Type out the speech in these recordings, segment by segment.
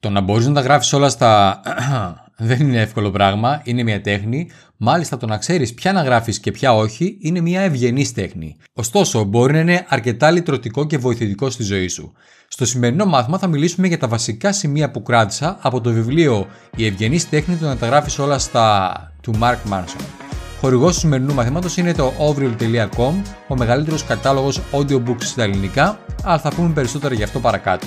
Το να μπορείς να τα γράφεις όλα στα. δεν είναι εύκολο πράγμα, είναι μια τέχνη. Μάλιστα, το να ξέρεις ποια να γράφεις και ποια όχι είναι μια ευγενής τέχνη. Ωστόσο, μπορεί να είναι αρκετά λυτρωτικό και βοηθητικό στη ζωή σου. Στο σημερινό μάθημα θα μιλήσουμε για τα βασικά σημεία που κράτησα από το βιβλίο Η ευγενής τέχνη του να τα γράφεις όλα στα του Mark Manson. Χορηγός του σημερινού μαθήματος είναι το ovril.com, ο μεγαλύτερος κατάλογος audiobooks στα ελληνικά, αλλά θα πούμε περισσότερα γι' αυτό παρακάτω.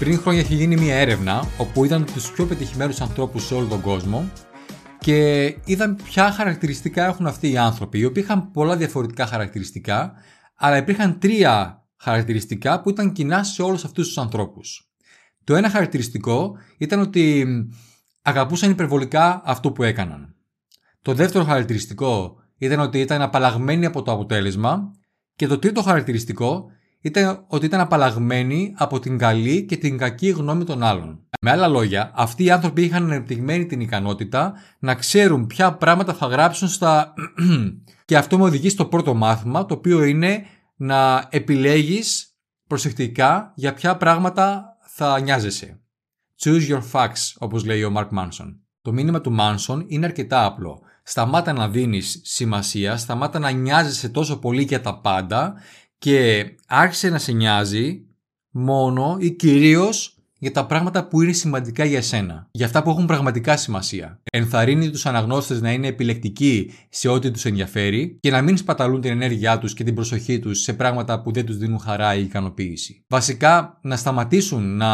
Πριν χρόνια έχει γίνει μια έρευνα όπου είδαν τους πιο πετυχημένους ανθρώπους σε όλο τον κόσμο και είδαν ποια χαρακτηριστικά έχουν αυτοί οι άνθρωποι, οι οποίοι είχαν πολλά διαφορετικά χαρακτηριστικά, αλλά υπήρχαν τρία χαρακτηριστικά που ήταν κοινά σε όλους αυτούς τους ανθρώπους. Το ένα χαρακτηριστικό ήταν ότι αγαπούσαν υπερβολικά αυτό που έκαναν. Το δεύτερο χαρακτηριστικό ήταν ότι ήταν απαλλαγμένοι από το αποτέλεσμα και το τρίτο χαρακτηριστικό ήταν ότι ήταν απαλλαγμένοι από την καλή και την κακή γνώμη των άλλων. Με άλλα λόγια, αυτοί οι άνθρωποι είχαν ανεπτυγμένη την ικανότητα να ξέρουν ποια πράγματα θα γράψουν στα. και αυτό με οδηγεί στο πρώτο μάθημα, το οποίο είναι να επιλέγεις προσεκτικά για ποια πράγματα θα νοιάζεσαι. Choose your facts, όπως λέει ο Mark Manson. Το μήνυμα του Manson είναι αρκετά απλό. Σταμάτα να δίνεις σημασία, σταμάτα να νοιάζεσαι τόσο πολύ για τα πάντα και άρχισε να σε νοιάζει μόνο ή κυρίως για τα πράγματα που είναι σημαντικά για σένα. Για αυτά που έχουν πραγματικά σημασία. Ενθαρρύνει τους αναγνώστες να είναι επιλεκτικοί σε ό,τι τους ενδιαφέρει και να μην σπαταλούν την ενέργειά τους και την προσοχή τους σε πράγματα που δεν τους δίνουν χαρά ή ικανοποίηση. Βασικά, να σταματήσουν να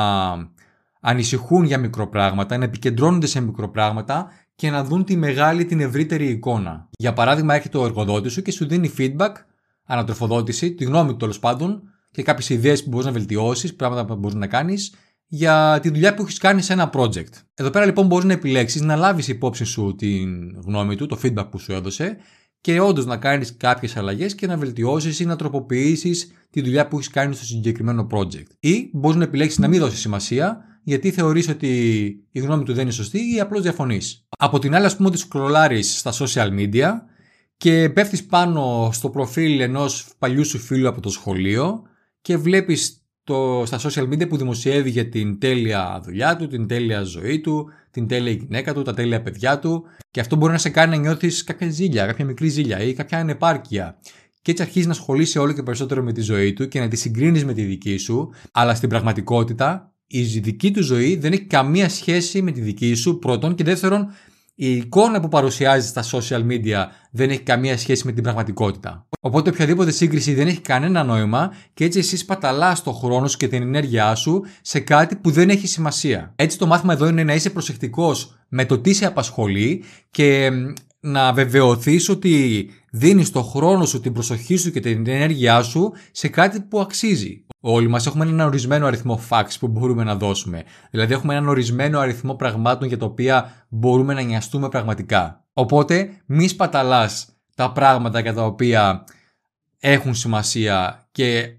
ανησυχούν για μικροπράγματα, να επικεντρώνονται σε μικροπράγματα και να δουν τη μεγάλη, την ευρύτερη εικόνα. Για παράδειγμα, έρχεται ο εργοδότης σου και σου δίνει feedback ανατροφοδότηση, τη γνώμη του τέλος πάντων και κάποιες ιδέες που μπορείς να βελτιώσεις, πράγματα που μπορείς να κάνεις για τη δουλειά που έχεις κάνει σε ένα project. Εδώ πέρα λοιπόν μπορείς να επιλέξεις να λάβεις υπόψη σου τη γνώμη του, το feedback που σου έδωσε και όντως να κάνεις κάποιες αλλαγές και να βελτιώσεις ή να τροποποιήσεις τη δουλειά που έχεις κάνει στο συγκεκριμένο project. Ή μπορείς να επιλέξεις να μην δώσεις σημασία γιατί θεωρείς ότι η γνώμη του δεν είναι σωστή ή απλώς διαφωνείς. Από την άλλη, ας πούμε ότι σκρολάρεις στα social media και πέφτεις πάνω στο προφίλ ενός παλιού σου φίλου από το σχολείο και βλέπεις το, στα social media που δημοσιεύει για την τέλεια δουλειά του, την τέλεια ζωή του, την τέλεια γυναίκα του, τα τέλεια παιδιά του. Και αυτό μπορεί να σε κάνει να νιώθεις κάποια ζήλια, κάποια μικρή ζήλια ή κάποια ανεπάρκεια. Και έτσι αρχίζεις να ασχολείσαι όλο και περισσότερο με τη ζωή του και να τη συγκρίνεις με τη δική σου, αλλά στην πραγματικότητα η δική του ζωή δεν έχει καμία σχέση με τη δική σου, πρώτον, και δεύτερον, η εικόνα που παρουσιάζει στα social media δεν έχει καμία σχέση με την πραγματικότητα. Οπότε οποιαδήποτε σύγκριση δεν έχει κανένα νόημα και έτσι εσύ σπαταλά το χρόνος σου και την ενέργειά σου σε κάτι που δεν έχει σημασία. Έτσι το μάθημα εδώ είναι να είσαι προσεκτικός με το τι σε απασχολεί και να βεβαιωθείς ότι δίνεις το χρόνο σου, την προσοχή σου και την ενέργειά σου σε κάτι που αξίζει. Όλοι μας έχουμε έναν ορισμένο αριθμό facts που μπορούμε να δώσουμε. Δηλαδή, έχουμε έναν ορισμένο αριθμό πραγμάτων για τα οποία μπορούμε να νοιαστούμε πραγματικά. Οπότε, μη σπαταλάς τα πράγματα για τα οποία έχουν σημασία και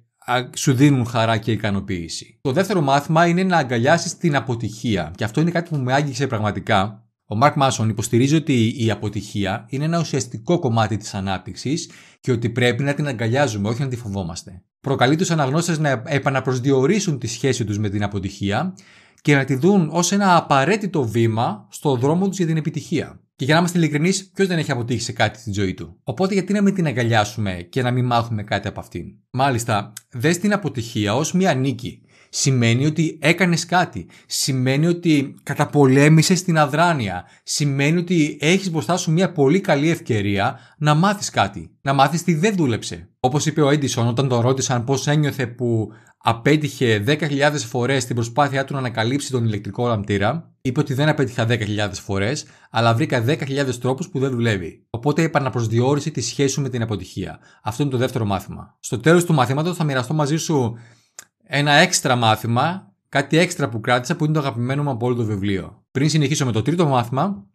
σου δίνουν χαρά και ικανοποίηση. Το δεύτερο μάθημα είναι να αγκαλιάσεις την αποτυχία. Και αυτό είναι κάτι που με άγγιξε πραγματικά. Ο Μαρκ Μάσον υποστηρίζει ότι η αποτυχία είναι ένα ουσιαστικό κομμάτι της ανάπτυξης και ότι πρέπει να την αγκαλιάζουμε, όχι να τη φοβόμαστε προκαλεί τους αναγνώστες να επαναπροσδιορίσουν τη σχέση τους με την αποτυχία και να τη δουν ως ένα απαραίτητο βήμα στο δρόμο τους για την επιτυχία. Και για να είμαστε ειλικρινείς, ποιος δεν έχει αποτύχει σε κάτι στην ζωή του; Οπότε, γιατί να μην την αγκαλιάσουμε και να μην μάθουμε κάτι από αυτήν; Μάλιστα, δες την αποτυχία ως μια νίκη σημαίνει ότι έκανες κάτι. Σημαίνει ότι καταπολέμησες την αδράνεια. Σημαίνει ότι έχεις μπροστά σου μια πολύ καλή ευκαιρία να μάθεις κάτι. Να μάθεις τι δεν δούλεψε. Όπως είπε ο Έντισον όταν τον ρώτησαν πώς ένιωθε που απέτυχε 10.000 φορές την προσπάθειά του να ανακαλύψει τον ηλεκτρικό λαμπτήρα, είπε ότι δεν απέτυχα 10.000 φορές, αλλά βρήκα 10.000 τρόπους που δεν δουλεύει. Οπότε επαναπροσδιορίσε τη σχέση σου με την αποτυχία. Αυτό είναι το δεύτερο μάθημα. Στο τέλος του μαθήματος θα μοιραστώ μαζί σου ένα έξτρα μάθημα κάτι έξτρα που κράτησα που είναι το αγαπημένο μου από όλο το βιβλίο. Πριν συνεχίσω με το τρίτο μάθημα,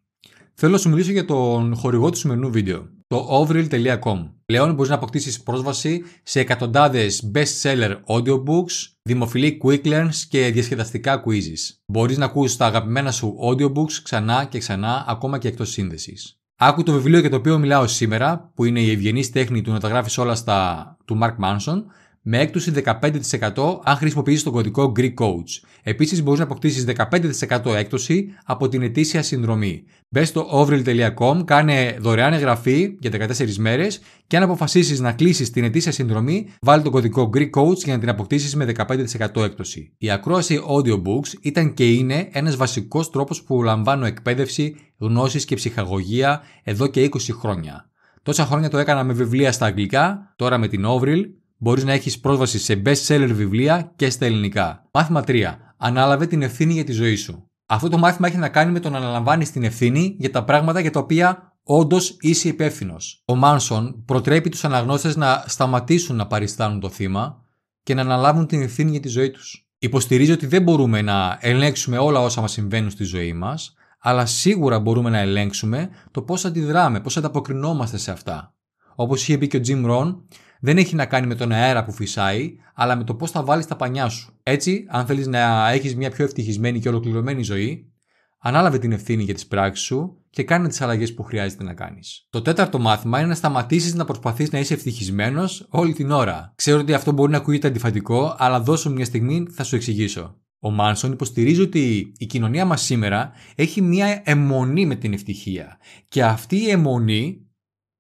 θέλω να σου μιλήσω για τον χορηγό του σημερινού βίντεο, το overall.com. Πλέον μπορείς να αποκτήσεις πρόσβαση σε εκατοντάδες best-seller audiobooks, δημοφιλή quick learns και διασκεδαστικά quizzes. Μπορείς να ακούσει τα αγαπημένα σου audiobooks ξανά και ξανά, ακόμα και εκτός σύνδεσης. Άκου το βιβλίο για το οποίο μιλάω σήμερα, που είναι η ευγενής τέχνη του να τα γράφεις όλα στα του Mark Manson, με έκπτωση 15% αν χρησιμοποιήσεις τον κωδικό Greek Coach. Επίσης, μπορείς να αποκτήσεις 15% έκπτωση από την ετήσια συνδρομή. Μπες στο overall.com, κάνε δωρεάν εγγραφή για 14 μέρες και αν αποφασίσεις να κλείσεις την ετήσια συνδρομή, βάλει τον κωδικό Greek Coach για να την αποκτήσεις με 15% έκπτωση. Η ακρόαση audiobooks ήταν και είναι ένας βασικός τρόπος που λαμβάνω εκπαίδευση, γνώσεις και ψυχαγωγία εδώ και 20 χρόνια. Τόσα χρόνια το έκανα με βιβλία στα αγγλικά, τώρα με την Overall μπορείς να έχεις πρόσβαση σε best seller βιβλία και στα ελληνικά. Μάθημα 3. Ανάλαβε την ευθύνη για τη ζωή σου. Αυτό το μάθημα έχει να κάνει με το να αναλαμβάνεις την ευθύνη για τα πράγματα για τα οποία όντως είσαι υπεύθυνος. Ο Μάνσον προτρέπει τους αναγνώστες να σταματήσουν να παριστάνουν το θύμα και να αναλάβουν την ευθύνη για τη ζωή τους. Υποστηρίζει ότι δεν μπορούμε να ελέγξουμε όλα όσα μας συμβαίνουν στη ζωή μας, αλλά σίγουρα μπορούμε να ελέγξουμε το πώς αντιδράμε, πώς ανταποκρινόμαστε σε αυτά. Όπως είχε πει και ο Jim Rohn, δεν έχει να κάνει με τον αέρα που φυσάει, αλλά με το πώς θα βάλεις τα πανιά σου. Έτσι, αν θέλεις να έχεις μια πιο ευτυχισμένη και ολοκληρωμένη ζωή, ανάλαβε την ευθύνη για τις πράξεις σου και κάνε τις αλλαγές που χρειάζεται να κάνεις. Το τέταρτο μάθημα είναι να σταματήσεις να προσπαθείς να είσαι ευτυχισμένος όλη την ώρα. Ξέρω ότι αυτό μπορεί να ακούγεται αντιφατικό, αλλά δώσω μια στιγμή θα σου εξηγήσω. Ο Μάνσον υποστηρίζει ότι η κοινωνία μας σήμερα έχει μια αιμονή με την ευτυχία και αυτή η αιμονή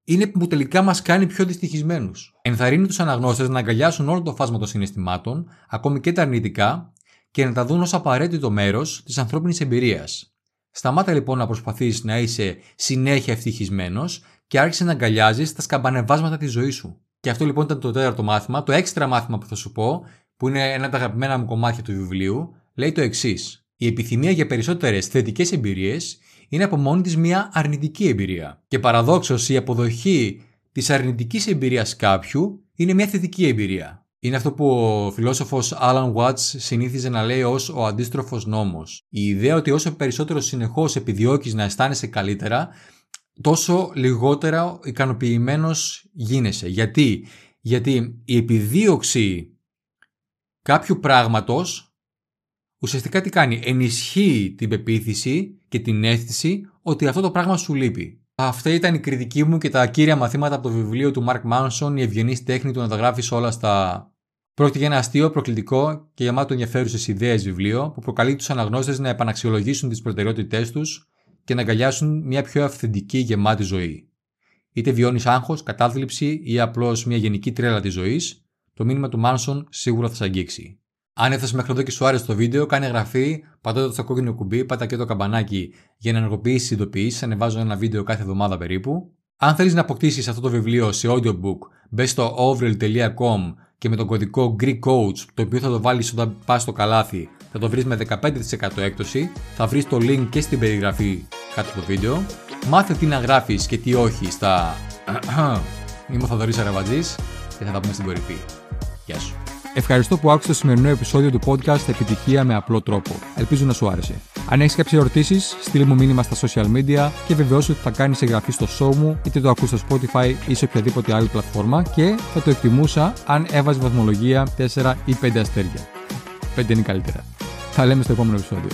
είναι που τελικά μας κάνει πιο δυστυχισμένους. Ενθαρρύνει τους αναγνώστες να αγκαλιάσουν όλο το φάσμα των συναισθημάτων, ακόμη και τα αρνητικά, και να τα δουν ως απαραίτητο μέρος της ανθρώπινης εμπειρίας. Σταμάτα λοιπόν να προσπαθείς να είσαι συνέχεια ευτυχισμένος και άρχισε να αγκαλιάζεις τα σκαμπανεβάσματα της ζωής σου. Και αυτό λοιπόν ήταν το τέταρτο μάθημα. Το έξτρα μάθημα που θα σου πω, που είναι ένα από τα αγαπημένα μου κομμάτια του βιβλίου, λέει το εξής. Η επιθυμία για περισσότερες θετικές εμπειρίες είναι από μόνη της μια αρνητική εμπειρία. Και παραδόξως η αποδοχή της αρνητικής εμπειρίας κάποιου είναι μια θετική εμπειρία. Είναι αυτό που ο φιλόσοφος Alan Watts συνήθιζε να λέει ως ο αντίστροφος νόμος. Η ιδέα ότι όσο περισσότερο συνεχώς επιδιώκεις να αισθάνεσαι καλύτερα, τόσο λιγότερα ικανοποιημένος γίνεσαι. Γιατί; Γιατί η επιδίωξη κάποιου πράγματος ουσιαστικά τι κάνει, ενισχύει την πεποίθηση και την αίσθηση ότι αυτό το πράγμα σου λείπει. Αυτή ήταν η κριτική μου και τα κύρια μαθήματα από το βιβλίο του Mark Manson, η ευγενή τέχνη του να τα γράφεις όλα στα. Πρόκειται για ένα αστείο, προκλητικό και γεμάτο ενδιαφέρουσες ιδέες βιβλίο που προκαλεί τους αναγνώστες να επαναξιολογήσουν τις προτεραιότητές τους και να αγκαλιάσουν μια πιο αυθεντική γεμάτη ζωή. Είτε βιώνεις άγχος, κατάθλιψη ή απλώς μια γενική τρέλα της ζωής, το μήνυμα του Manson σίγουρα θα σε αγγίξει. Αν έφτασε μέχρι εδώ και σου άρεσε το βίντεο, κάνε εγγραφή, πατώντας το κόκκινο κουμπί, πατά και το καμπανάκι για να ενεργοποιήσεις ειδοποιήσεις. Ανεβάζω ένα βίντεο κάθε εβδομάδα περίπου. Αν θέλεις να αποκτήσεις αυτό το βιβλίο σε audiobook, μπες στο overall.com και με τον κωδικό Greek Coach, το οποίο θα το βάλεις όταν πας στο καλάθι, θα το βρεις με 15% έκπτωση. Θα βρεις το link και στην περιγραφή κάτω από το βίντεο. Μάθε τι να γράφεις και τι όχι στα. Είμαι ο Θοδωρής Αραβατζής και θα τα πούμε στην κορυφή. Γεια σου. Ευχαριστώ που άκουσες το σημερινό επεισόδιο του podcast Επιτυχία με απλό τρόπο. Ελπίζω να σου άρεσε. Αν έχεις κάποιες ερωτήσεις, στείλ μου μήνυμα στα social media και βεβαιώσου ότι θα κάνεις εγγραφή στο show μου, είτε το ακούς στο Spotify ή σε οποιαδήποτε άλλη πλατφόρμα και θα το εκτιμούσα αν έβαζε βαθμολογία 4 ή 5 αστέρια. 5 είναι καλύτερα. Θα λέμε στο επόμενο επεισόδιο.